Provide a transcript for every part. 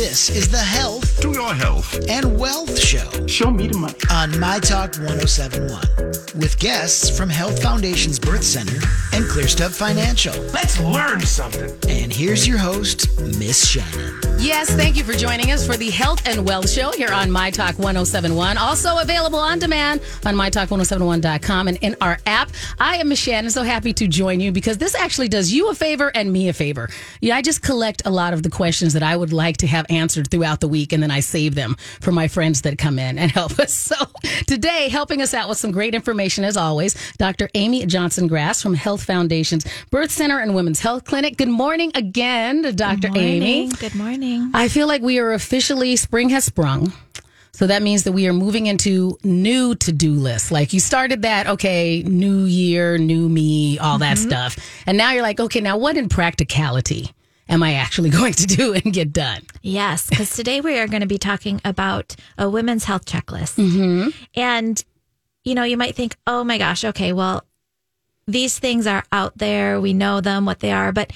This is the Health To your health. and Wealth Show Show me the money. on My Talk 1071 with guests from Health Foundations Birth Center and ClearStep Financial. Let's learn something. And here's your host, Miss Shannan. Yes, thank you for joining us for the Health and Wealth Show here on My Talk 1071. Also available on demand on MyTalk1071.com and in our app. I am Miss Shannan, so happy to join you because this actually does you a favor and me a favor. Yeah, I just collect a lot of the questions that I would like to have answered throughout the week and then I save them for my friends that come in and help us. So today, helping us out with some great information as always, Dr. Amy Johnson Grass from Health Foundations Birth Center and Women's Health Clinic. Good morning again to Dr. Amy. Good morning. I feel like we are officially spring has sprung. So that means that we are moving into new to do lists. Like you started that, okay, new year, new me, all that mm-hmm. stuff. And now you're like, okay, now what in practicality am I actually going to do and get done? Yes, because today we are going to be talking about a women's health checklist. Mm-hmm. And, you know, you might think, oh my gosh, okay, well, these things are out there. We know them, what they are. But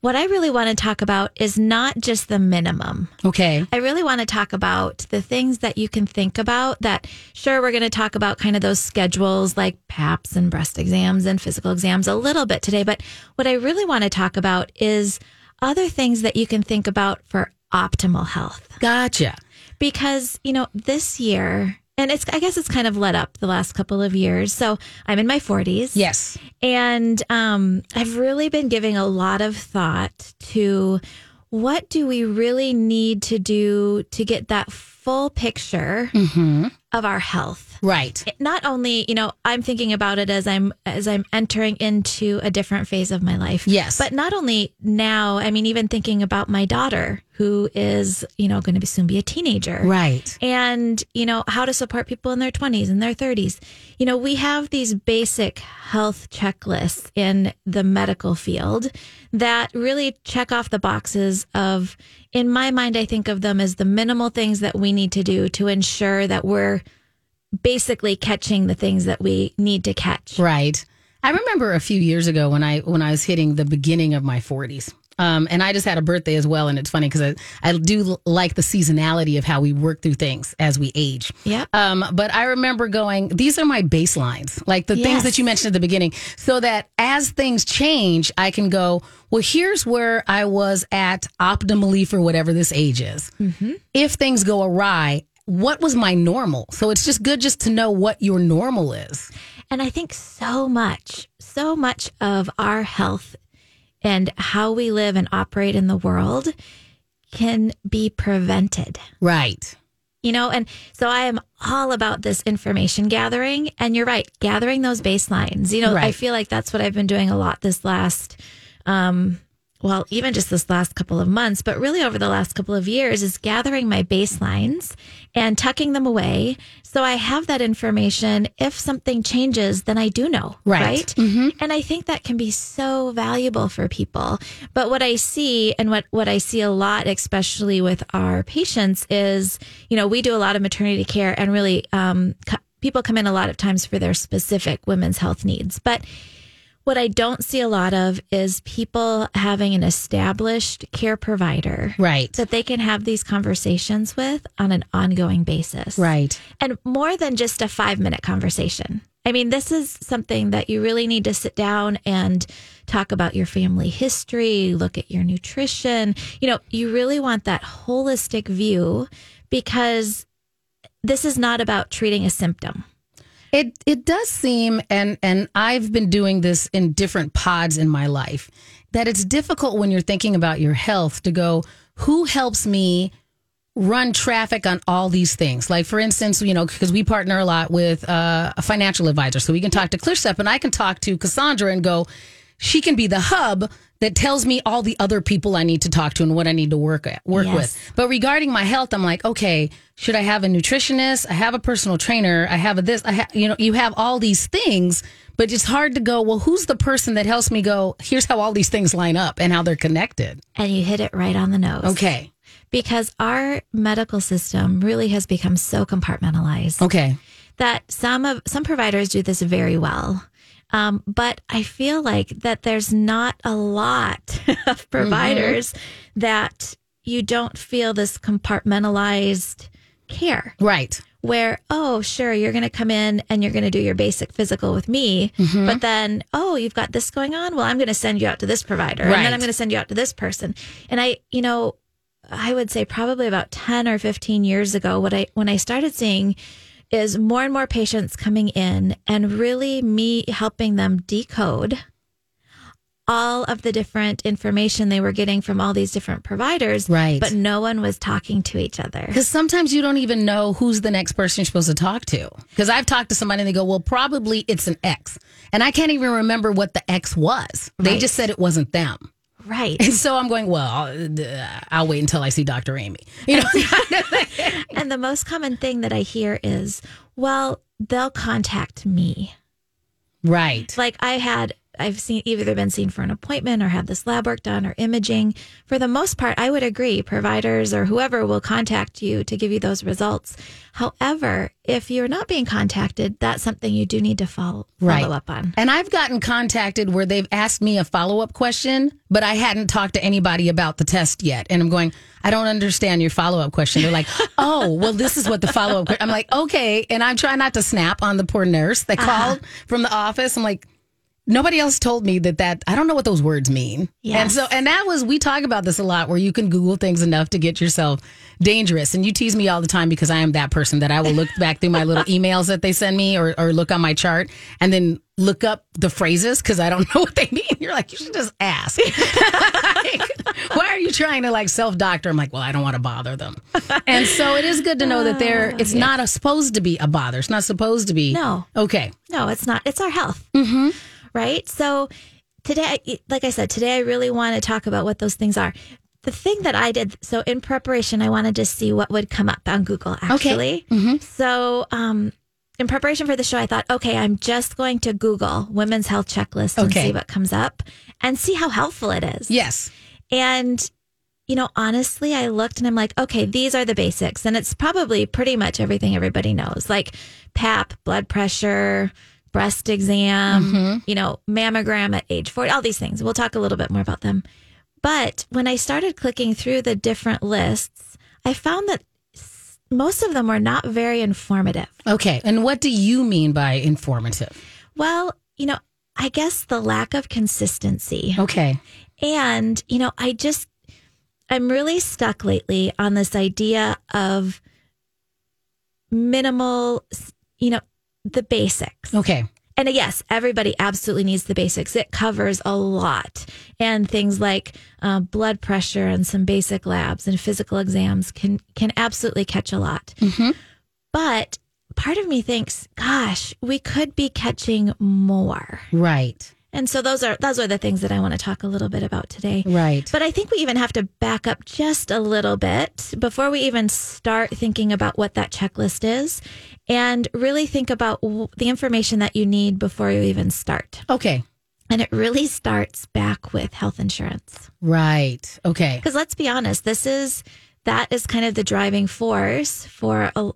what I really want to talk about is not just the minimum. Okay. I really want to talk about the things that you can think about that sure we're going to talk about kind of those schedules like PAPs and breast exams and physical exams a little bit today, but what I really want to talk about is other things that you can think about for optimal health. Gotcha. Because, you know, this year and it's I guess it's kind of let up the last couple of years. So, I'm in my 40s. Yes. And um, I've really been giving a lot of thought to what do we really need to do to get that full picture of our health. Right. Not only, you know, I'm thinking about it as I'm as I'm entering into a different phase of my life. Yes. But not only now, I mean even thinking about my daughter who is, you know, going to be soon be a teenager Right. and you know how to support people in their 20s and their 30s you know we have these basic health checklists in the medical field that really check off the boxes of in my mind i think of them as the minimal things that we need to do to ensure that we're basically catching the things that we need to catch Right. I remember a few years ago when I when I was hitting the beginning of my 40s. Um, and I just had a birthday as well, and it's funny because I, I do l- like the seasonality of how we work through things as we age. Yeah. Um, but I remember going, these are my baselines, like the things that you mentioned at the beginning, so that as things change, I can go, well, here's where I was at optimally for whatever this age is. If things go awry, what was my normal? So it's just good just to know what your normal is. And I think so much, so much of our health and how we live and operate in the world can be prevented. Right. You know, and so I am all about this information gathering. And you're right, gathering those baselines. You know, I feel like that's what I've been doing a lot this last, um, well, even just this last couple of months, but really over the last couple of years is gathering my baselines and tucking them away. So I have that information. If something changes, then I do know. Right. Right. And I think that can be so valuable for people. But what I see and what, what I see a lot, especially with our patients is, you know, we do a lot of maternity care and really, um, co- people come in a lot of times for their specific women's health needs. But what I don't see a lot of is people having an established care provider Right. that they can have these conversations with on an ongoing basis. Right. And more than just a five minute conversation. I mean, this is something that you really need to sit down and talk about your family history, look at your nutrition. You know, you really want that holistic view because this is not about treating a symptom. It it does seem and and I've been doing this in different pods in my life that it's difficult when you're thinking about your health to go who helps me run traffic on all these things. Like for instance, you know, because we partner a lot with uh, a financial advisor, so we can talk to ClearStep, and I can talk to Cassandra and go. She can be the hub that tells me all the other people I need to talk to and what I need to work at, work Yes. with. But regarding my health, I'm like, okay, should I have a nutritionist? I have a personal trainer. I have a this. I have, you know, you have all these things, but it's hard to go. Well, who's the person that helps me go? Here's how all these things line up and how they're connected. And you hit it right on the nose. Okay. Because our medical system really has become so compartmentalized. Okay. that some of some providers do this very well. Um, but I feel like that there's not a lot of providers that you don't feel this compartmentalized care Right. where, oh, sure, you're going to come in and you're going to do your basic physical with me. Mm-hmm. But then, oh, you've got this going on. Well, I'm going to send you out to this provider. And then I'm going to send you out to this person. And I, you know, I would say probably about 10 or 15 years ago, what I, when I started seeing is more and more patients coming in and really me helping them decode all of the different information they were getting from all these different providers. Right. But no one was talking to each other. Because sometimes you don't even know who's the next person you're supposed to talk to. Because I've talked to somebody and they go, well, probably it's an ex. And I can't even remember what the ex was. They Right. just said it wasn't them. Right. And so I'm going, well, I'll, I'll wait until I see Dr. Amy. You know, And the most common thing that I hear is, well, they'll contact me. right. Like I had, I've seen either been seen for an appointment or had this lab work done or imaging. For the most part, I would agree providers or whoever will contact you to give you those results. However, if you're not being contacted, that's something you do need to follow, follow Right. up on. And I've gotten contacted where they've asked me a follow up question, but I hadn't talked to anybody about the test yet. And I'm going, I don't understand your follow up question. They're like, oh, well, this is what the follow up. I'm like, okay. And I'm trying not to snap on the poor nurse that uh-huh. called from the office. I'm like, nobody else told me that that I don't know what those words mean. And so and that was we talk about this a lot where you can Google things enough to get yourself dangerous. And you tease me all the time because I am that person that I will look back through my little emails that they send me or, or look on my chart and then look up the phrases because I don't know what they mean. You're like, you should just ask. Like, why are you trying to like self doctor? I'm like, well, I don't want to bother them. And so it is good to know that they're it's not a, supposed to be a bother. It's not supposed to be No. Okay. No, it's not. It's our health. Mm-hmm. Right. So today, like I said, today I really want to talk about what those things are. The thing that I did, so in preparation, I wanted to see what would come up on Google actually. So, um, in preparation for the show, I thought, okay, I'm just going to Google women's health checklist and Okay. see what comes up and see how helpful it is. Yes. And, you know, honestly, I looked and I'm like, okay, these are the basics. And it's probably pretty much everything everybody knows like PAP, blood pressure, breast exam, mm-hmm. you know, mammogram at age 40, all these things. We'll talk a little bit more about them. But when I started clicking through the different lists, I found that most of them were not very informative. Okay. And what do you mean by informative? Well, you know, I guess the lack of consistency. Okay. And, you know, I just, I'm really stuck lately on this idea of minimal, you know, the basics. Okay. And yes, everybody absolutely needs the basics. It covers a lot. And things like uh, blood pressure and some basic labs and physical exams can, can absolutely catch a lot. But part of me thinks, gosh, we could be catching more. Right. And so those are those are the things that I want to talk a little bit about today. Right. But I think we even have to back up just a little bit before we even start thinking about what that checklist is and really think about w- the information that you need before you even start. Okay. And it really starts back with health insurance. Right. Okay. Because let's be honest, this is that is kind of the driving force for a,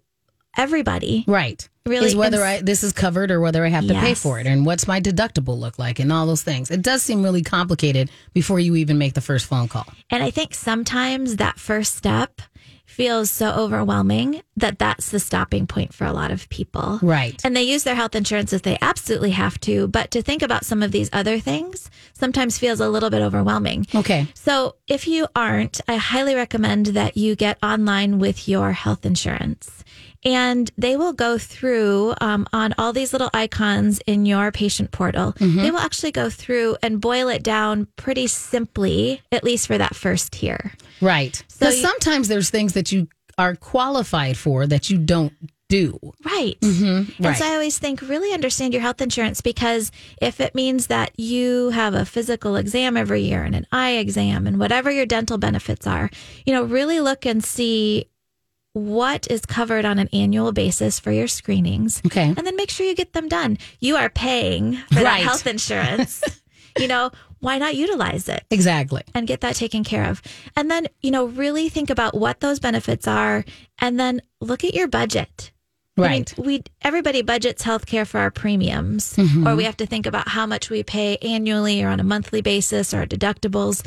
everybody. Right. Really, is whether I this is covered or whether I have to pay for it and what's my deductible look like and all those things. It does seem really complicated before you even make the first phone call. And I think sometimes that first step feels so overwhelming that that's the stopping point for a lot of people. Right. And they use their health insurance if they absolutely have to, but to think about some of these other things sometimes feels a little bit overwhelming. Okay. So if you aren't, I highly recommend that you get online with your health insurance. And they will go through um, on all these little icons in your patient portal. They will actually go through and boil it down pretty simply, at least for that first tier. Right. So you- sometimes there's things that you are qualified for that you don't do. Right. right. And so I always think really understand your health insurance because if it means that you have a physical exam every year and an eye exam and whatever your dental benefits are, you know, really look and see what is covered on an annual basis for your screenings. Okay. And then make sure you get them done. You are paying for that health insurance. you know, why not utilize it? Exactly. and get that taken care of. And then, you know, really think about what those benefits are and then look at your budget. I mean, Right. we everybody budgets healthcare for our premiums, Mm-hmm. or we have to think about how much we pay annually or on a monthly basis or deductibles.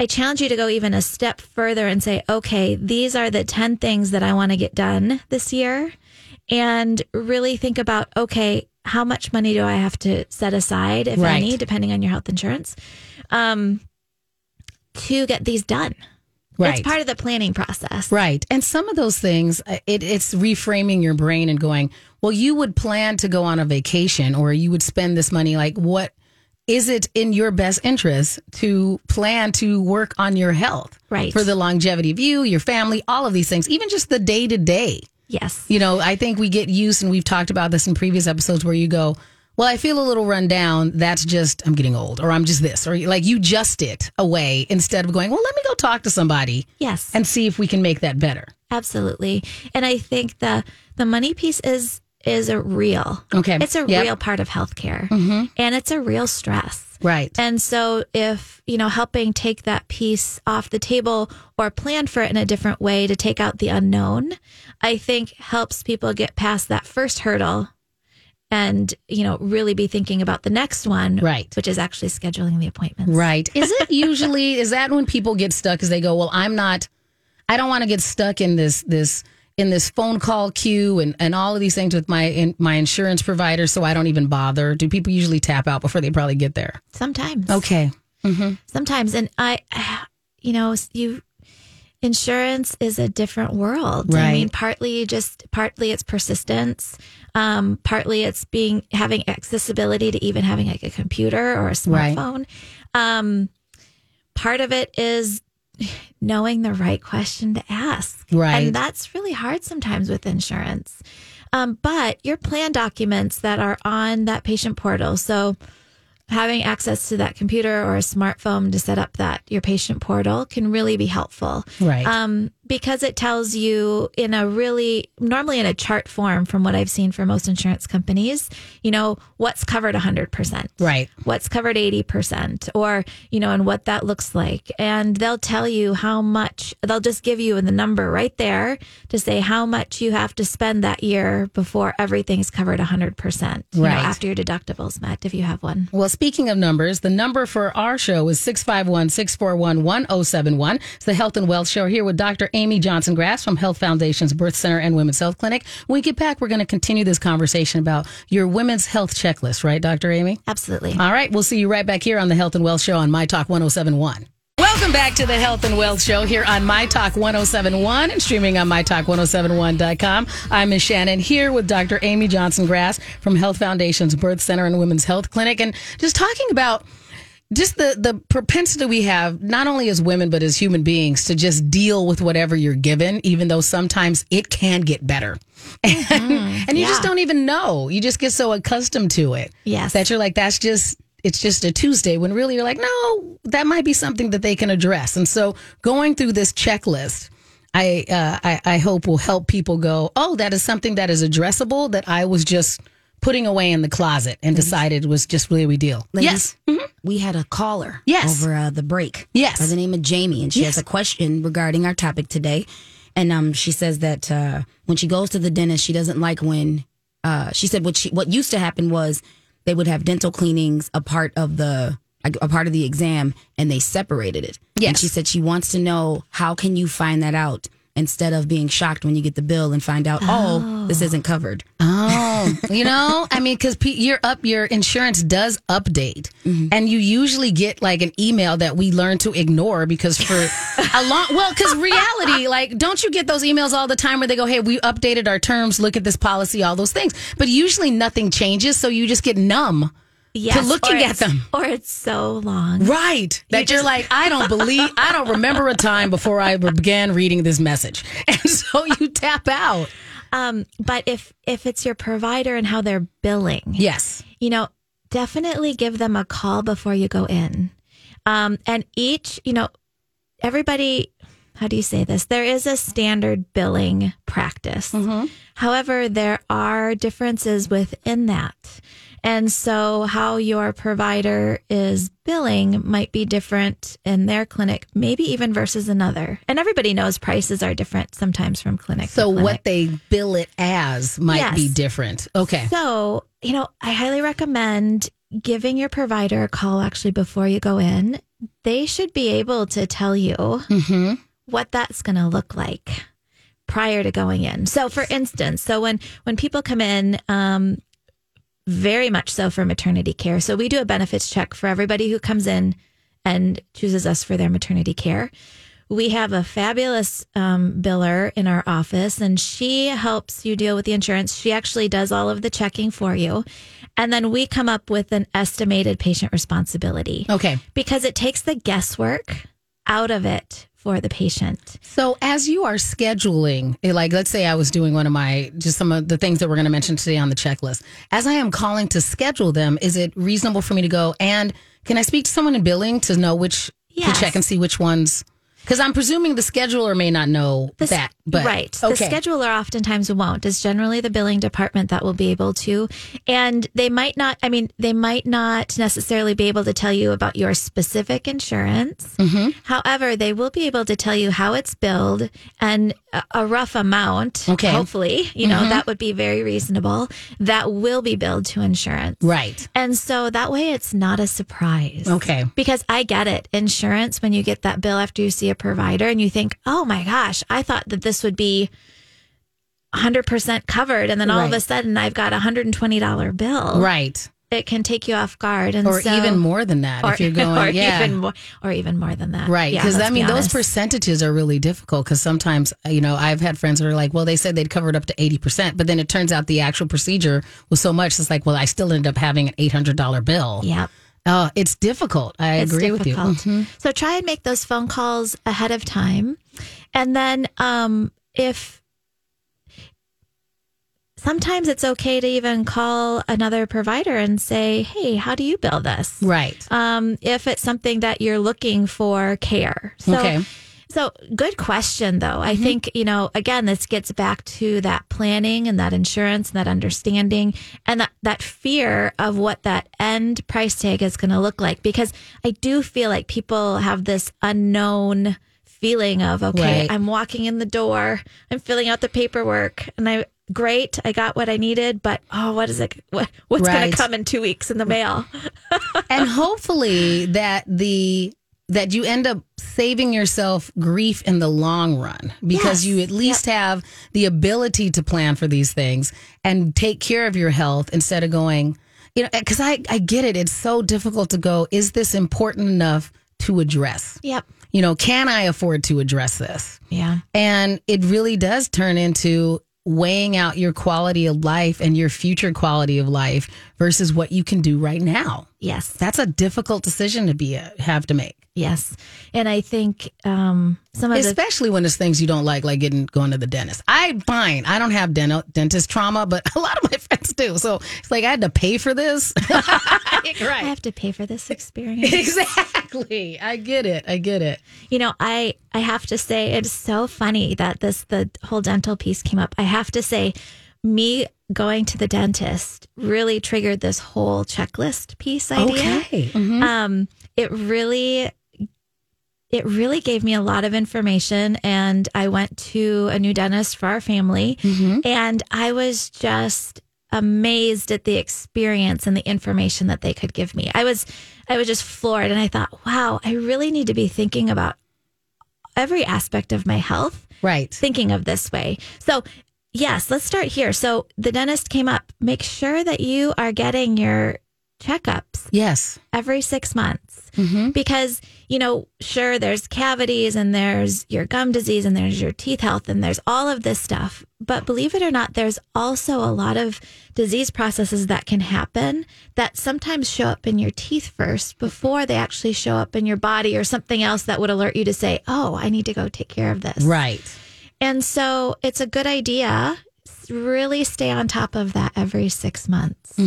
I challenge you to go even a step further and say, okay, these are the 10 things that I want to get done this year. And really think about, okay, how much money do I have to set aside, if Right. any, depending on your health insurance, um, to get these done? Right. It's part of the planning process. Right. And some of those things, uh, it, it's reframing your brain and going, well, you would plan to go on a vacation or you would spend this money. Like, what is it in your best interest to plan to work on your health? Right. For the longevity of you, your family, all of these things, even just the day to day. Yes. You know, I think we get used, and we've talked about this in previous episodes where you go, well, I feel a little run down. That's just, I'm getting old, or I'm just this, or like you just it away instead of going, well, let me go talk to somebody Yes. and see if we can make that better. Absolutely. And I think the the money piece is is a real. Okay. It's a Yep. real part of healthcare. Mm-hmm. And it's a real stress. Right. And so if, you know, helping take that piece off the table or plan for it in a different way to take out the unknown, I think helps people get past that first hurdle and, you know, really be thinking about the next one. Right. Which is actually scheduling the appointments. Right. Is it usually is that when people get stuck is they go, "Well, I'm not I don't want to get stuck in this this in this phone call queue and, and all of these things with my in, my insurance provider, so I don't even bother." Do people usually tap out before they probably get there? Sometimes. Okay. sometimes and i you know you insurance is a different world Right. i mean partly just partly it's persistence um, partly it's being having accessibility to even having like a computer or a Right. smartphone um, part of it is knowing the right question to ask Right. and that's really hard sometimes with insurance um, but your plan documents that are on that patient portal so having access to that computer or a smartphone to set up that your patient portal can really be helpful. Right. Um, because it tells you in a really normally in a chart form from what I've seen for most insurance companies, you know, what's covered 100%. Right. What's covered 80% or, you know, and what that looks like. And they'll tell you how much, they'll just give you in the number right there to say how much you have to spend that year before everything's covered 100%. You know, Right. after your deductibles met, if you have one. Well, speaking of numbers, the number for our show is 651 641 1071. It's the Health and Wealth Show here with Dr. Amy Johnson Grass from Health Foundations Birth Center and Women's Health Clinic. When we get back, we're going to continue this conversation about your women's health checklist, right, Dr. Amy? Absolutely. All right, we'll see you right back here on the Health and Wealth Show on My Talk 1071. Welcome back to the Health and Wealth Show here on My Talk 1071 and streaming on MyTalk1071.com. I'm Ms. Shannan here with Dr. Amy Johnson Grass from Health Foundations Birth Center and Women's Health Clinic and just talking about just the the propensity we have not only as women but as human beings to just deal with whatever you're given even though sometimes it can get better and, you just don't even know you just get so accustomed to it Yes. that you're like that's just it's just a tuesday when really you're like no that might be something that they can address and so going through this checklist I, uh, I I hope will help people go. Oh, that is something that is addressable that I was just putting away in the closet and decided was just really we deal. Ladies, Yes, we had a caller Yes. over uh, the break. Yes. By the name of Jamie, and she Yes. has a question regarding our topic today. And um, she says that uh, when she goes to the dentist, she doesn't like when uh, she said what she what used to happen was they would have dental cleanings a part of the a part of the exam, and they separated it. Yes. And she said she wants to know how can you find that out instead of being shocked when you get the bill and find out oh, this isn't covered. Oh, you know, I mean, because you're up, your insurance does update, mm-hmm. and you usually get like an email that we learn to ignore because for a long, well, because reality, like, don't you get those emails all the time where they go, "Hey, we updated our terms. Look at this policy, all those things," but usually nothing changes, so you just get numb to looking at them. Or it's so long. Right. That you are like, I don't believe, I don't remember a time before I began reading this message. And so you tap out. Um, but if if it's your provider and how they're billing, Yes. you know, definitely give them a call before you go in. Um, and each, you know, everybody, how do you say this? There is a standard billing practice. However, there are differences within that. And so, how your provider is billing might be different in their clinic, maybe even versus another. And everybody knows prices are different sometimes from clinic. So to clinic. what they bill it as might Yes. be different. Okay. So, you know, I highly recommend giving your provider a call actually before you go in, they should be able to tell you Mm-hmm. what that's going to look like prior to going in. So, for instance, so when when people come in, um, very much so for maternity care. So we do a benefits check for everybody who comes in and chooses us for their maternity care. We have a fabulous um, biller in our office, and she helps you deal with the insurance. She actually does all of the checking for you. And then we come up with an estimated patient responsibility Okay. because it takes the guesswork out of it for the patient. So as you are scheduling, eh, like let's say I was doing one of my just some of the things that we're going to mention today on the checklist. As I am calling to schedule them, is it reasonable for me to go and can I speak to someone in billing to know which Yes. to check and see which ones? Because I'm presuming the scheduler may not know The that, but right. Okay. The scheduler oftentimes won't. It's generally the billing department that will be able to. And they might not, I mean, they might not necessarily be able to tell you about your specific insurance. Mm-hmm. However, they will be able to tell you how it's billed and a, rough amount. Okay. Mm-hmm. Hopefully, you know, that would be very reasonable. That will be billed to insurance. right. And so that way it's not a surprise. Okay. Because I get it. Insurance, when you get that bill after you see a provider and you think, oh my gosh, I thought that this would be 100% covered. And then all of a sudden I've got a $120 bill. Right. It can take you off guard. And Or so- even more than that Or, if you're going, or yeah. even more, or even more than that. Right. Because, let's I mean, be those percentages are really difficult because sometimes, you know, I've had friends that are like, well, they said they'd covered up to 80%, but then it turns out the actual procedure was so much. It's like, well, I still ended up having an $800 bill. Yep. Oh, it's difficult. I It's agree with you. difficult. Mhm. So try and make those phone calls ahead of time. And then um, if sometimes it's okay to even call another provider and say, hey, how do you bill this? Right. Um, if it's something that you're looking for care. So, Okay. So good question though. I think, you know, again, this gets back to that planning and that insurance and that understanding and that, that fear of what that end price tag is going to look like. Because I do feel like people have this unknown feeling of, okay, Right. I'm walking in the door, I'm filling out the paperwork and I, great, I got what I needed, but oh, what is it? What, what's going to come in two weeks in the mail? and hopefully that the that you end up saving yourself grief in the long run because Yes. you at least have the ability to plan for these things and take care of your health instead of going you know because I, I get it it's so difficult to go is this important enough to address Yep. you know can i afford to address this Yeah. and it really does turn into weighing out your quality of life and your future quality of life versus what you can do right now Yes. that's a difficult decision to be uh, have to make, Yes. And I think um, some of the especially when it's things you don't like, like getting going to the dentist. I fine, I don't have dental dentist trauma, but a lot of my friends do. So it's like I had to pay for this. right. I have to pay for this experience. exactly. I get it. I get it. you know, I I have to say it's so funny that this the whole dental piece came up. I have to say me going to the dentist really triggered this whole checklist piece idea. Mhm. Um it really it really gave me a lot of information and I went to a new dentist for our family mm-hmm. and I was just amazed at the experience and the information that they could give me. I was I was just floored and I thought, wow, I really need to be thinking about every aspect of my health Right. thinking of this way. So, yes, let's start here. So, the dentist came up. Make sure that you are getting your checkups Yes. every six months mm-hmm. because, you know, sure, there's cavities and there's your gum disease and there's your teeth health and there's all of this stuff. But believe it or not, there's also a lot of disease processes that can happen that sometimes show up in your teeth first before they actually show up in your body or something else that would alert you to say, oh, I need to go take care of this. Right. And so it's a good idea. Really stay on top of that every six months.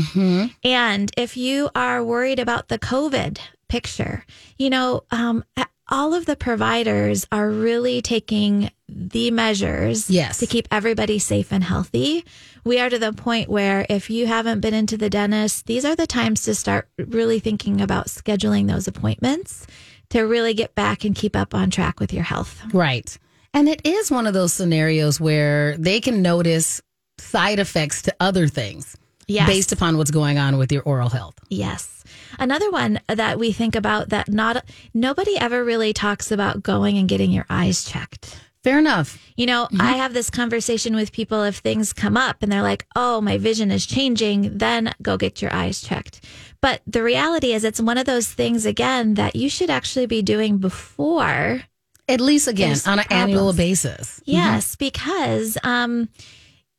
And if you are worried about the COVID picture, you know, um, all of the providers are really taking the measures Yes. to keep everybody safe and healthy. We are to the point where if you haven't been into the dentist, these are the times to start really thinking about scheduling those appointments to really get back and keep up on track with your health. Right. And it is one of those scenarios where they can notice side effects to other things. Yes. based upon what's going on with your oral health. Yes. Another one that we think about that not nobody ever really talks about going and getting your eyes checked. Fair enough. You know, I have this conversation with people if things come up and they're like, "Oh, my vision is changing," then go get your eyes checked. But the reality is it's one of those things again that you should actually be doing before At least again on an annual basis. Yes, because um,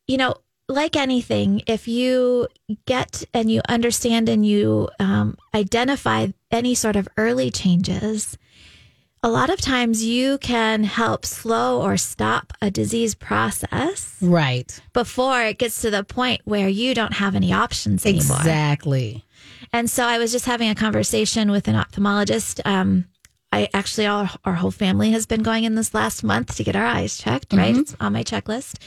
you know, like anything, if you get and you understand and you um, identify any sort of early changes, a lot of times you can help slow or stop a disease process Right. before it gets to the point where you don't have any options anymore. Exactly. And so I was just having a conversation with an ophthalmologist. Um, I actually, our, our whole family has been going in this last month to get our eyes checked, right? It's on my checklist.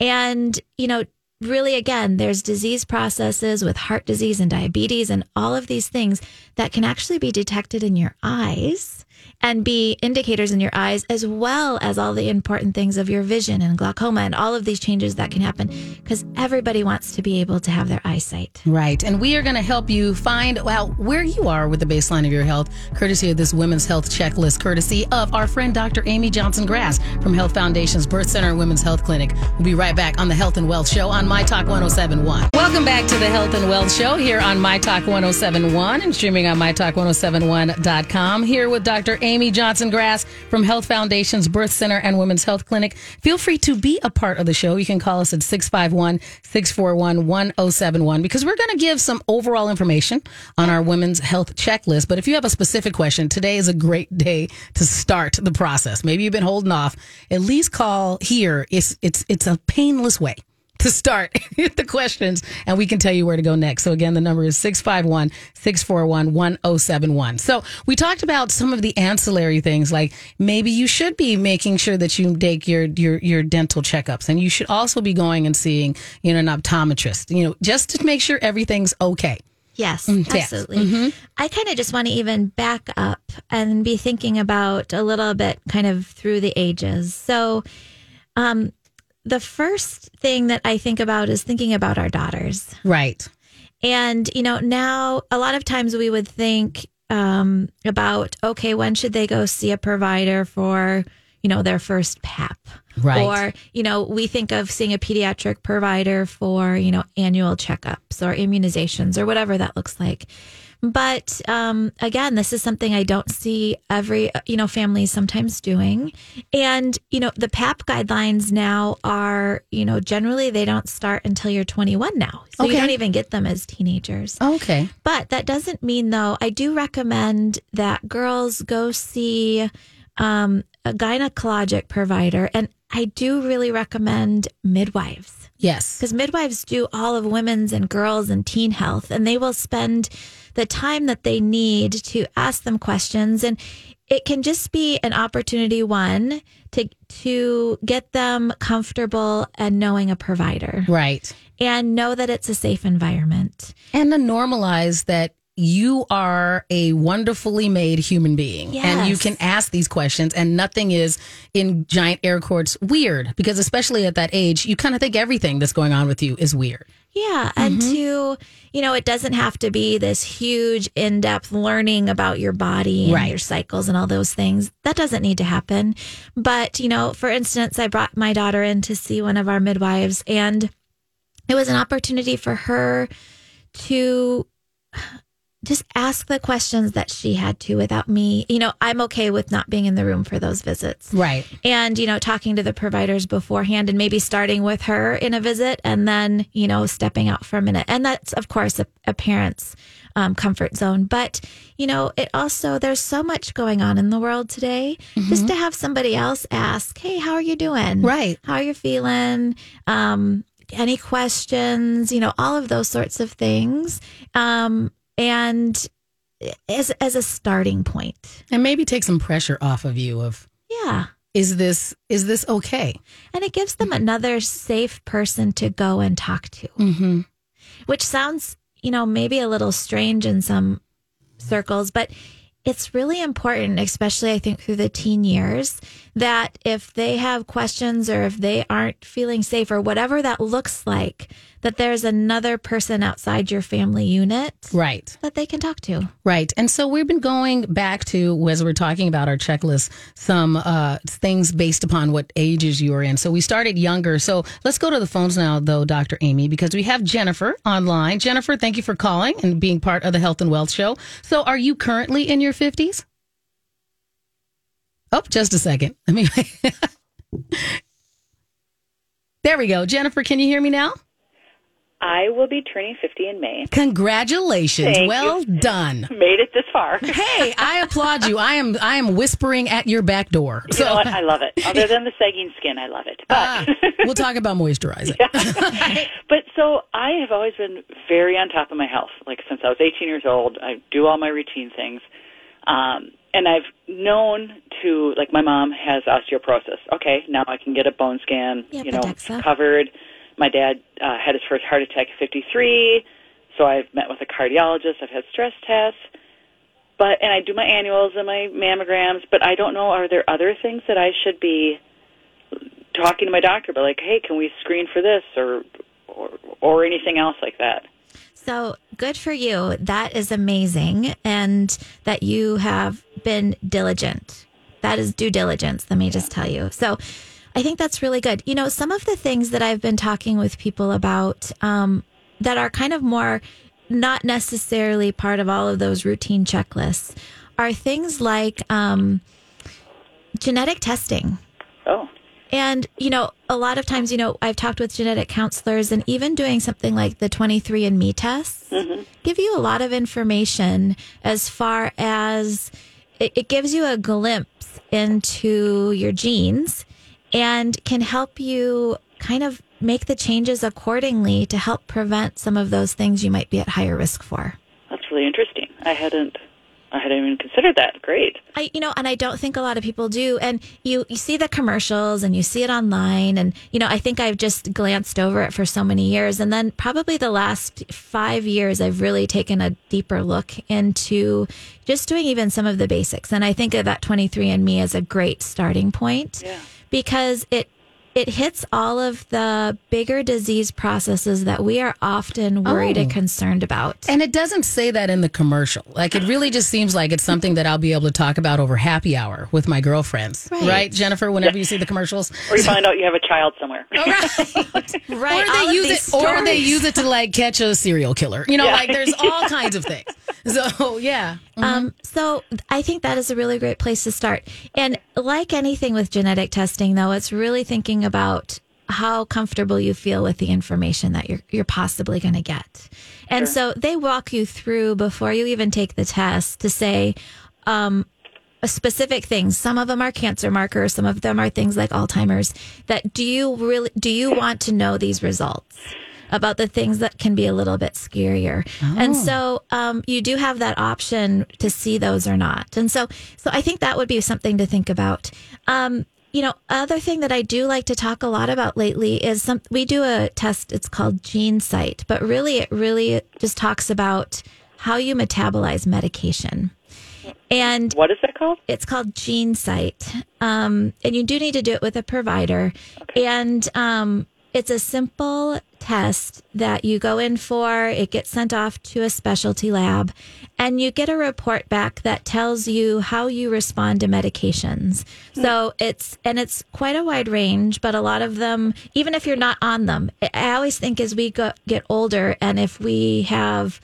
And, you know, really, again, there's disease processes with heart disease and diabetes and all of these things that can actually be detected in your eyes and be indicators in your eyes, as well as all the important things of your vision and glaucoma and all of these changes that can happen because everybody wants to be able to have their eyesight. Right. And we are going to help you find out where you are with the baseline of your health, courtesy of this women's health checklist, courtesy of our friend Dr. Amy Johnson Grass from Health Foundations Birth Center and Women's Health Clinic. We'll be right back on the Health and Wealth Show on My Talk 1071. Welcome back to the Health and Wealth Show here on My Talk 1071 and streaming on MyTalk1071.com. Here with Dr. Amy Johnson Grass from Health Foundations Birth Center and Women's Health Clinic. Feel free to be a part of the show. You can call us at 651 641 1071 because we're going to give some overall information on our women's health checklist. But if you have a specific question, today is a great day to start the process. Maybe you've been holding off. At least call here. It's, it's, it's a painless way to start the questions and we can tell you where to go next. So again, the number is 651 641 1071. So we talked about some of the ancillary things like maybe you should be making sure that you take your, your, your dental checkups and you should also be going and seeing, you know, an optometrist, you know, just to make sure everything's okay. Yes, yes. absolutely. I kind of just want to even back up and be thinking about a little bit kind of through the ages. So, um, the first thing that I think about is thinking about our daughters. Right. And, you know, now a lot of times we would think um, about, okay, when should they go see a provider for, you know, their first PAP? Right. Or, you know, we think of seeing a pediatric provider for, you know, annual checkups or immunizations or whatever that looks like. But um, again, this is something I don't see every, you know, families sometimes doing. And, you know, the PAP guidelines now are, you know, generally they don't start until you're 21 now. So you don't even get them as teenagers. Okay. But that doesn't mean, though, I do recommend that girls go see um, a gynecologic provider. And I do really recommend midwives Yes. because midwives do all of women's and girls and teen health, and they will spend the time that they need to ask them questions. And it can just be an opportunity, one, to, to get them comfortable and knowing a provider Right. and know that it's a safe environment. and to normalize that you are a wonderfully made human being and you can ask these questions and nothing is in giant air quotes weird because especially at that age you kind of think everything that's going on with you is weird Yeah. And mm-hmm. to, you know, it doesn't have to be this huge in depth learning about your body and Right. your cycles and all those things. That doesn't need to happen. But, you know, for instance, I brought my daughter in to see one of our midwives, and it was an opportunity for her to just ask the questions that she had to without me. You know, I'm okay with not being in the room for those visits. Right. And you know talking to the providers beforehand and maybe starting with her in a visit and then you know stepping out for a minute. And that's of course a, a parent's um, comfort zone. But you know it also there's so much going on in the world today. Just to have somebody else ask hey how are you doing? Right. how are you feeling? Um any questions you know all of those sorts of things. Um and as as a starting point. And maybe take some pressure off of you of yeah. is this is this okay? And it gives them another safe person to go and talk to, mm-hmm. which sounds, you know, maybe a little strange in some circles, but it's really important, especially I think through the teen years, that if they have questions or if they aren't feeling safe or whatever that looks like, that there's another person outside your family unit Right. that they can talk to. Right. And so we've been going back to, as we're talking about our checklist, some uh, things based upon what ages you are in. So we started younger. So let's go to the phones now, though, Dr. Amy, because we have Jennifer online. Jennifer, thank you for calling and being part of the Health and Wealth Show. So are you currently in your 50s? Oh, just a second. Let me. there we go. Jennifer, can you hear me now? I will be turning 50 in May. Congratulations. Thank well you. done. Made it this far. Hey, I applaud you. I am I am whispering at your back door. You know what? I love it. Other than the sagging skin, I love it. But Ah, we'll talk about moisturizing. but so I have always been very on top of my health. Like since I was 18 years old, I do all my routine things. Um, and I've known to like my mom has osteoporosis. Okay, now I can get a bone scan. Yeah, you know, Bedexa. covered. My dad uh, had his first heart attack at 53, so I've met with a cardiologist. I've had stress tests, but and I do my annuals and my mammograms. But I don't know. Are there other things that I should be talking to my doctor about? Like, hey, can we screen for this or or, or anything else like that? So good for you. That is amazing. And that you have been diligent. That is due diligence, let me just tell you. So I think that's really good. You know, some of the things that I've been talking with people about um, that are kind of more not necessarily part of all of those routine checklists are things like um, genetic testing. Oh, And, you know, a lot of times, you know, I've talked with genetic counselors and even doing something like the 23andMe tests give you a lot of information as far as it, it gives you a glimpse into your genes and can help you kind of make the changes accordingly to help prevent some of those things you might be at higher risk for. that's really interesting. I hadn't I hadn't even considered that. Great. I, you know, and I don't think a lot of people do. And you, you see the commercials and you see it online. And, you know, I think I've just glanced over it for so many years. And then probably the last five years, I've really taken a deeper look into just doing even some of the basics. And I think of that 23andMe as a great starting point Yeah. Because it, it hits all of the bigger disease processes that we are often worried Oh. and concerned about. And it doesn't say that in the commercial. Like it really just seems like it's something that I'll be able to talk about over happy hour with my girlfriends. Right. Right, Jennifer, whenever you see the commercials. Or you find out you have a child somewhere. Oh, right. right. Or they of use these it or they use it to like catch a serial killer. You know, Yeah. like there's all kinds of things. So yeah. Um, so I think that is a really great place to start. And like anything with genetic testing, though, it's really thinking about how comfortable you feel with the information that you're you're possibly going to get. And so they walk you through before you even take the test to say um, specific things. Some of them are cancer markers. Some of them are things like Alzheimer's. That do you really do you want to know these results? About the things that can be a little bit scarier, and so um, you do have that option to see those or not, and so so I think that would be something to think about. Um, you know, other thing that I do like to talk a lot about lately is some we do a test. It's called GeneSight, but really, it really just talks about how you metabolize medication. And What is that called? it's called GeneSight, um, and you do need to do it with a provider. And um, it's a simple test that you go in for. It gets sent off to a specialty lab, and you get a report back that tells you how you respond to medications. Hmm. So it's and it's quite a wide range, but a lot of them, even if you're not on them, I always think as we go, get older, and if we have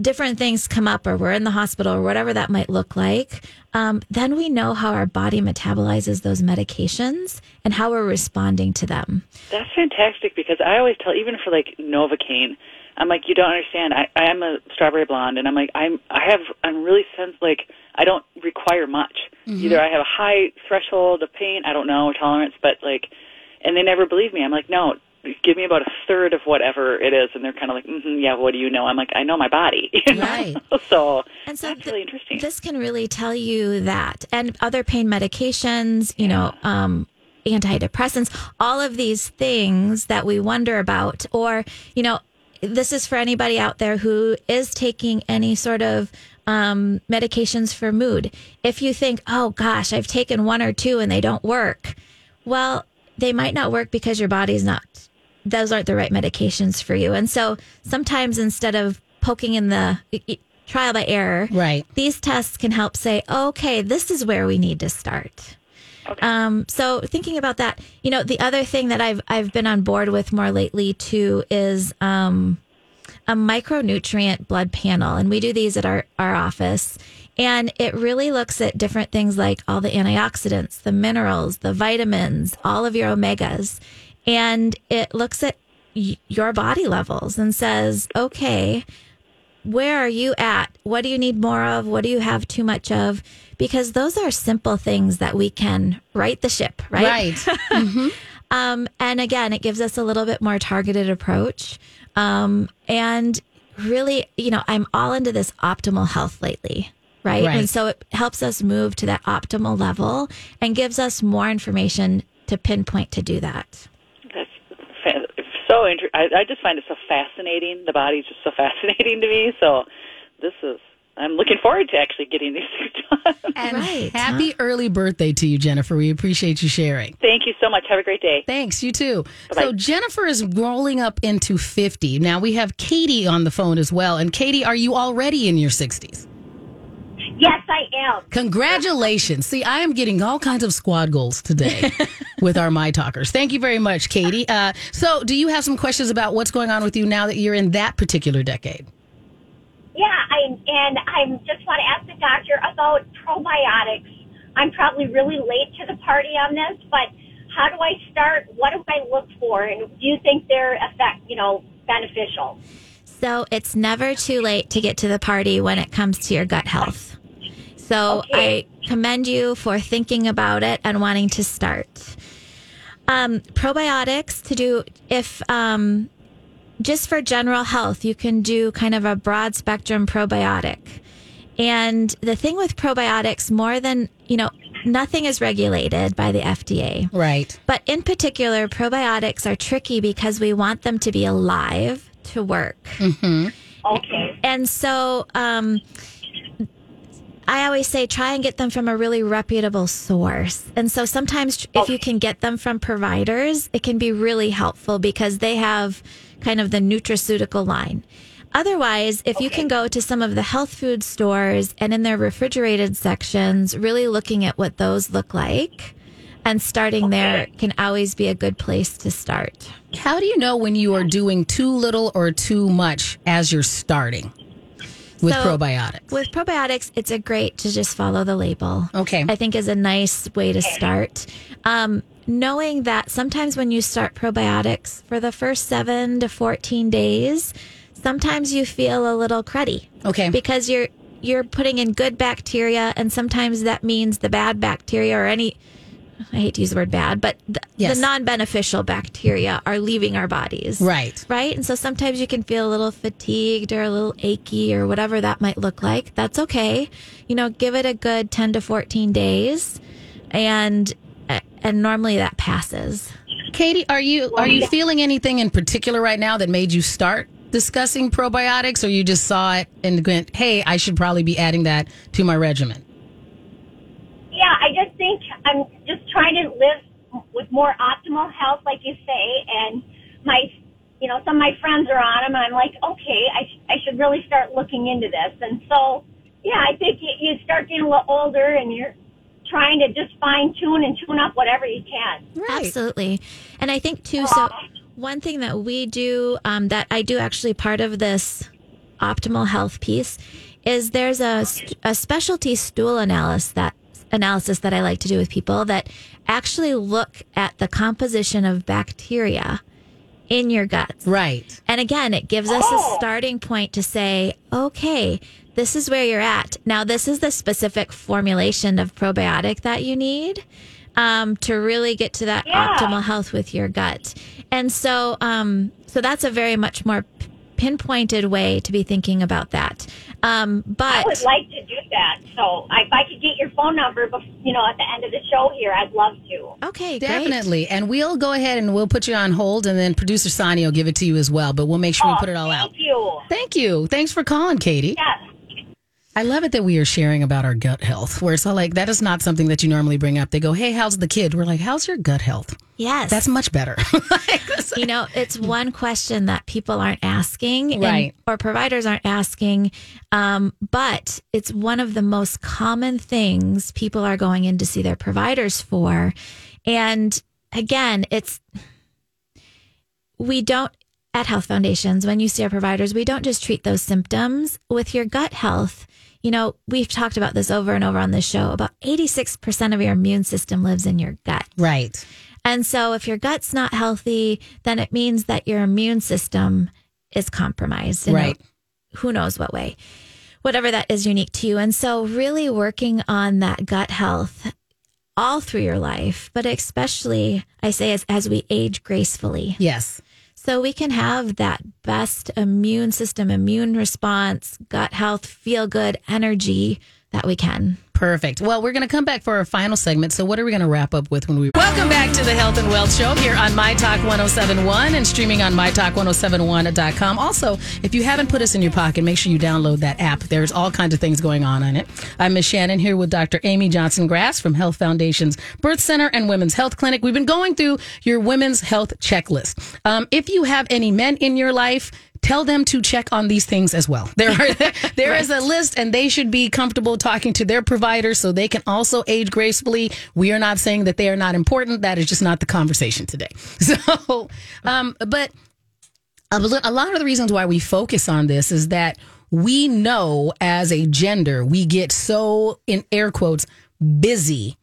different things come up or we're in the hospital or whatever that might look like, um, then we know how our body metabolizes those medications and how we're responding to them. That's fantastic because I always tell, even for like Novocaine, I'm like, you don't understand. I I am a strawberry blonde, and I'm like, I'm I have I'm really sense like I don't require much. Either I have a high threshold of pain, I don't know, tolerance, but like, and they never believe me. I'm like, no, give me about a third of whatever it is, and they're kind of like, mm-hmm, yeah, what do you know? I'm like, I know my body. you know? Right. so, And so that's th- really interesting. This can really tell you that. And other pain medications, you know, um, antidepressants, all of these things that we wonder about, or, you know, this is for anybody out there who is taking any sort of um, medications for mood. If you think, oh gosh, I've taken one or two and they don't work, well, they might not work because your body's not, those aren't the right medications for you. And so sometimes instead of poking in the i- i- trial by error, Right. these tests can help say, okay, this is where we need to start. Um, so thinking about that, you know, the other thing that I've I've been on board with more lately too is um, a micronutrient blood panel, and we do these at our our office. And it really looks at different things like all the antioxidants, the minerals, the vitamins, all of your omegas. And it looks at y- your body levels and says, okay, where are you at? What do you need more of? What do you have too much of? Because those are simple things that we can right the ship, right? Right. Um, and again, it gives us a little bit more targeted approach. Um, and really, you know, I'm all into this optimal health lately. Right? Right. And so it helps us move to that optimal level and gives us more information to pinpoint to do that. That's fa- so inter- I, I just find it so fascinating. The body's just so fascinating to me. So this is. I'm looking forward to actually getting these things done. And Right. happy early birthday to you, Jennifer. We appreciate you sharing. Thank you so much. Have a great day. Thanks, you too. Bye-bye. So Jennifer is rolling up into 50. Now we have Katie on the phone as well. And Katie, are you already in your 60s? Yes, I am. Congratulations. See, I am getting all kinds of squad goals today with our My Talkers. Thank you very much, Katie. Uh, so, do you have some questions about what's going on with you now that you're in that particular decade? Yeah, I and I just want to ask the doctor about probiotics. I'm probably really late to the party on this, but how do I start? What do I look for? And do you think they're effect, you know, beneficial? So it's never too late to get to the party when it comes to your gut health. So Okay. I commend you for thinking about it and wanting to start. Um, probiotics to do if um, just for general health, you can do kind of a broad spectrum probiotic. And the thing with probiotics, more than you know, nothing is regulated by the FDA. Right. But in particular, probiotics are tricky because we want them to be alive to work. Okay. And so um, I always say try and get them from a really reputable source. And so sometimes tr- if you can get them from providers, it can be really helpful because they have kind of the nutraceutical line. Otherwise, if you can go to some of the health food stores and in their refrigerated sections, really looking at what those look like and starting there can always be a good place to start. How do you know when you are doing too little or too much as you're starting with So, probiotics? With probiotics, it's a great to just follow the label. Okay. I think is a nice way to start. Um, knowing that sometimes when you start probiotics for the first seven to 14 days, sometimes you feel a little cruddy. Okay. Because you're, you're putting in good bacteria and sometimes that means the bad bacteria or any, I hate to use the word bad, but the, Yes. the non-beneficial bacteria are leaving our bodies right. right? And so sometimes you can feel a little fatigued or a little achy or whatever that might look like. That's okay. You know, give it a good 10 to 14 days and and normally that passes. Katie, are you are you feeling anything in particular right now that made you start discussing probiotics, or you just saw it and went, "Hey, I should probably be adding that to my regimen"? Yeah, I just think I'm just trying to live with more optimal health, like you say, and my, you know, some of my friends are on them, and I'm like, okay, I, sh- I should really start looking into this. And so, yeah, I think you, you start getting a little older, and you're trying to just fine tune and tune up whatever you can. Right. Absolutely. And I think too so one thing that we do um, that I do actually part of this optimal health piece is there's a, a specialty stool analysis that analysis that I like to do with people that actually look at the composition of bacteria in your guts. Right. And again, it gives us a starting point to say, okay, this is where you're at. Now, this is the specific formulation of probiotic that you need um, to really get to that Yeah. optimal health with your gut. And so, um, so that's a very much more p- pinpointed way to be thinking about that. Um, but I would like to do that. So if I could get your phone number, you know, at the end of the show here, I'd love to. okay, great. Definitely. And we'll go ahead and we'll put you on hold, and then producer Sani will give it to you as well. But we'll make sure we put it all out. Thank you. Thank you. Thanks for calling, Katie. Yes. I love it that we are sharing about our gut health. Where it's all like that is not something that you normally bring up. They go, "Hey, how's the kid?" We're like, "How's your gut health?" Yes. That's much better. you know, it's one question that people aren't asking, and- Right. or providers aren't asking, um, but it's one of the most common things people are going in to see their providers for. And again, it's we don't at health foundations when you see our providers, we don't just treat those symptoms with your gut health. You know, we've talked about this over and over on this show. About 86% of your immune system lives in your gut. right. And so if your gut's not healthy, then it means that your immune system is compromised. in a- Right. who knows what way. Whatever that is unique to you. And so really working on that gut health all through your life, but especially I say as, as we age gracefully. Yes. So we can have that best immune system, immune response, gut health, feel good energy that we can. Perfect. Well, we're going to come back for our final segment. So, what are we going to wrap up with when we welcome back to the Health and Wealth Show here on My Talk 1071 and streaming on MyTalk1071.com. Also, if you haven't put us in your pocket, make sure you download that app. There's all kinds of things going on on it. I'm Miss Shannan here with Dr. Amy Johnson Grass from Health Foundations Birth Center and Women's Health Clinic. We've been going through your women's health checklist. Um, if you have any men in your life, tell them to check on these things as well. There are there is a list and they should be comfortable talking to their provider so they can also age gracefully. We are not saying that they are not important. That is just not the conversation today. So um but a lot of the reasons why we focus on this is that we know as a gender we get so in air quotes busy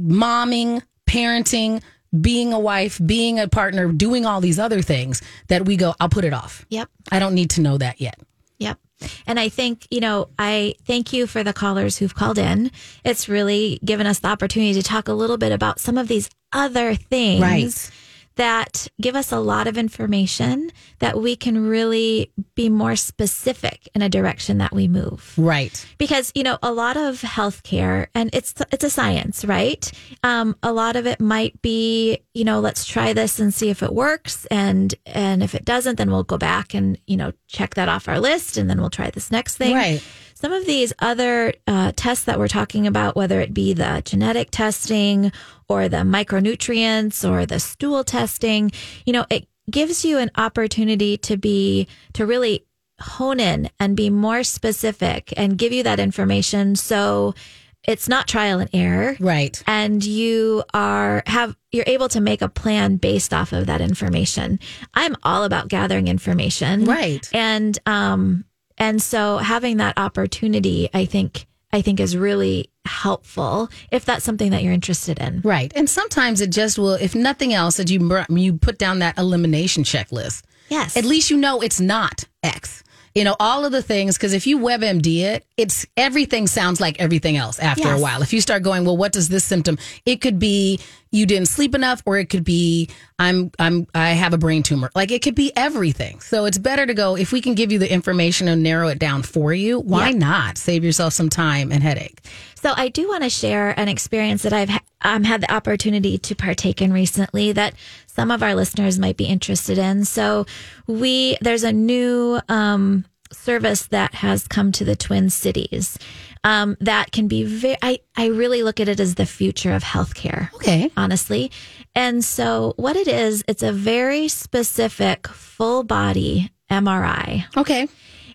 momming, parenting, being a wife, being a partner, doing all these other things that we go, I'll put it off. Yep. I don't need to know that yet. Yep. And I think, you know, I thank you for the callers who've called in. It's really given us the opportunity to talk a little bit about some of these other things Right. That give us a lot of information that we can really be more specific in a direction that we move Right. because you know a lot of healthcare and it's it's a science right um, a lot of it might be you know let's try this and see if it works and and if it doesn't then we'll go back and you know check that off our list and then we'll try this next thing Right. Some of these other uh, tests that we're talking about whether it be the genetic testing or the micronutrients or the stool testing you know it gives you an opportunity to be to really hone in and be more specific and give you that information so it's not trial and error Right. and you are have you're able to make a plan based off of that information i'm all about gathering information Right. and um and so having that opportunity i think i think is really helpful if that's something that you're interested in Right. And sometimes it just will, if nothing else, that you, you put down that elimination checklist. yes At least you know it's not X. You know, all of the things, because if you WebMD it, it's everything sounds like everything else after a while. If you start going, well, what does this symptom? It could be you didn't sleep enough, or it could be I'm I'm I have a brain tumor. Like it could be everything. So it's better to go if we can give you the information and narrow it down for you. Why Yeah. not save yourself some time and headache? So I do want to share an experience that I've um, had the opportunity to partake in recently that some of our listeners might be interested in. So we there's a new um, service that has come to the Twin Cities um, that can be very. I I really look at it as the future of healthcare Okay. honestly. And so, what it is, it's a very specific full body MRI. Okay.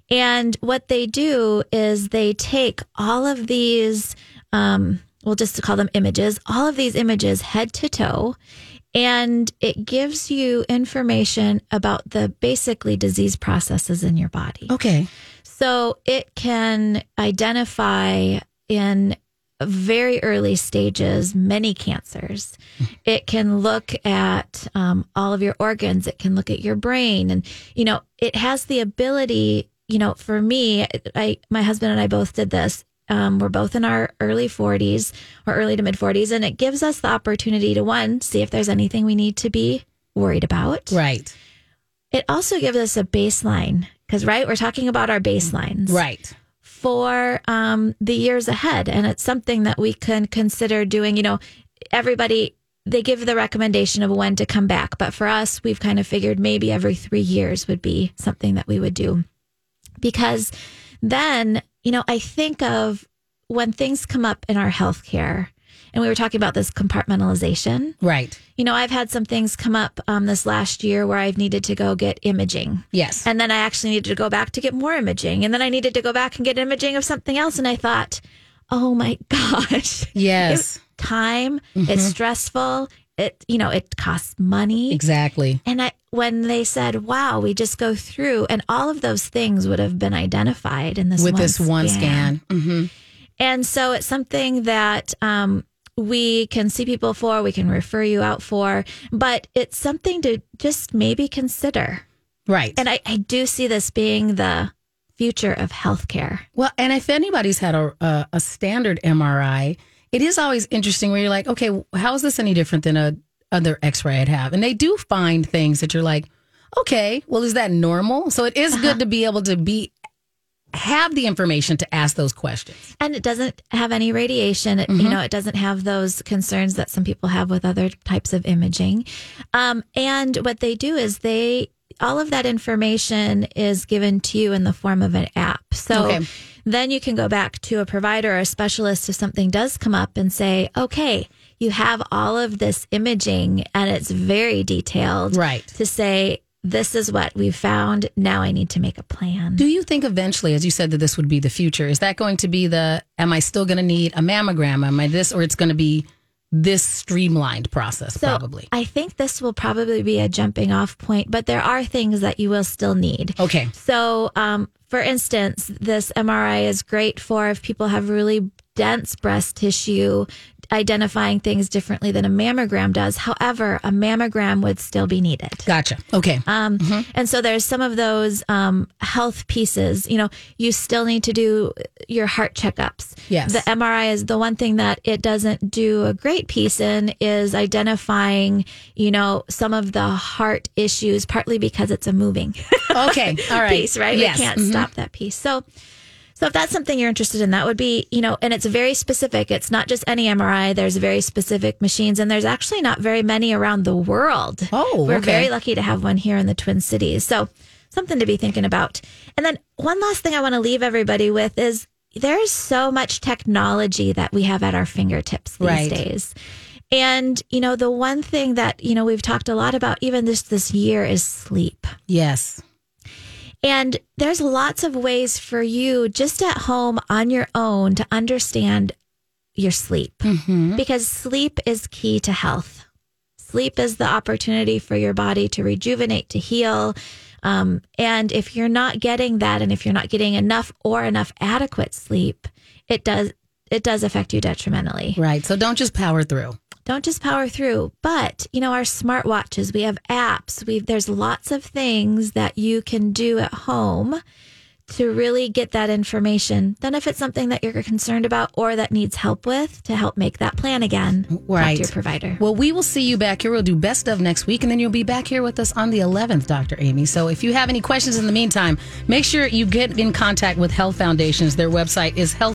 And what they do is they take all of these, um, we'll just call them images, all of these images head to toe, and it gives you information about the basically disease processes in your body. Okay. So it can identify in very early stages many cancers. It can look at um, all of your organs. It can look at your brain, and you know it has the ability. You know, for me, I my husband and I both did this. Um, we're both in our early 40s or early to mid 40s, and it gives us the opportunity to one see if there's anything we need to be worried about. Right. It also gives us a baseline because, right, we're talking about our baselines Right. for um, the years ahead. And it's something that we can consider doing. You know, everybody, they give the recommendation of when to come back. But for us, we've kind of figured maybe every three years would be something that we would do. Because then you know, I think of when things come up in our healthcare, and we were talking about this compartmentalization. Right. You know, I've had some things come up um, this last year where I've needed to go get imaging. Yes. And then I actually needed to go back to get more imaging. And then I needed to go back and get imaging of something else. And I thought, oh my gosh. Yes. Time, it's stressful. It, you know, it costs money. exactly. And I, when they said, wow, we just go through, and all of those things would have been identified in this With one this one scan. hmm and so it's something that um, we can see people for, we can refer you out for, but it's something to just maybe consider. Right. And I, I do see this being the future of healthcare. Well, and if anybody's had a, a a standard MRI, it is always interesting where you're like, okay, how is this any different than a other X-ray I'd have? And they do find things that you're like, okay, well, is that normal? So it is good uh-huh. to be able to be have the information to ask those questions. And it doesn't have any radiation. It, You know, it doesn't have those concerns that some people have with other types of imaging. Um, and what they do is they, all of that information is given to you in the form of an app. So Okay. then you can go back to a provider or a specialist if something does come up and say, okay, you have all of this imaging and it's very detailed. Right. To say, this is what we've found. Now I need to make a plan. Do you think eventually, as you said, that this would be the future? Is that going to be the, am I still going to need a mammogram? Am I this, or it's going to be this streamlined process, So probably? I think this will probably be a jumping off point, but there are things that you will still need. Okay. So, um, for instance, this MRI is great for if people have really dense breast tissue, identifying things differently than a mammogram does. However, a mammogram would still be needed. Gotcha. Okay. Um, And so there's some of those um, health pieces. You know, you still need to do your heart checkups. Yes. The MRI is the one thing that it doesn't do a great piece in is identifying, you know, some of the heart issues, partly because it's a moving okay. All right. piece, right? Yes. We can't Mhm. stop that piece. So, so if that's something you're interested in, that would be, you know, and it's very specific. It's not just any MRI. There's very specific machines, and there's actually not very many around the world. Oh, we're okay. very lucky to have one here in the Twin Cities. So, something to be thinking about. And then one last thing I want to leave everybody with is there's so much technology that we have at our fingertips these Right. days. And, you know, the one thing that, you know, we've talked a lot about even this this year is sleep. Yes. And there's lots of ways for you just at home on your own to understand your sleep because sleep is key to health. Sleep is the opportunity for your body to rejuvenate, to heal. Um, and if you're not getting that, and if you're not getting enough or enough adequate sleep, it does it does affect you detrimentally Right. So don't just power through. don't just power through but you know our smartwatches we have apps we there's lots of things that you can do at home to really get that information then if it's something that you're concerned about or that needs help with to help make that plan again Right. your provider Well, we will see you back here. We'll do best of next week, and then you'll be back here with us on the 11th, Dr. Amy. So if you have any questions in the meantime, make sure you get in contact with Health Foundations. Their website is health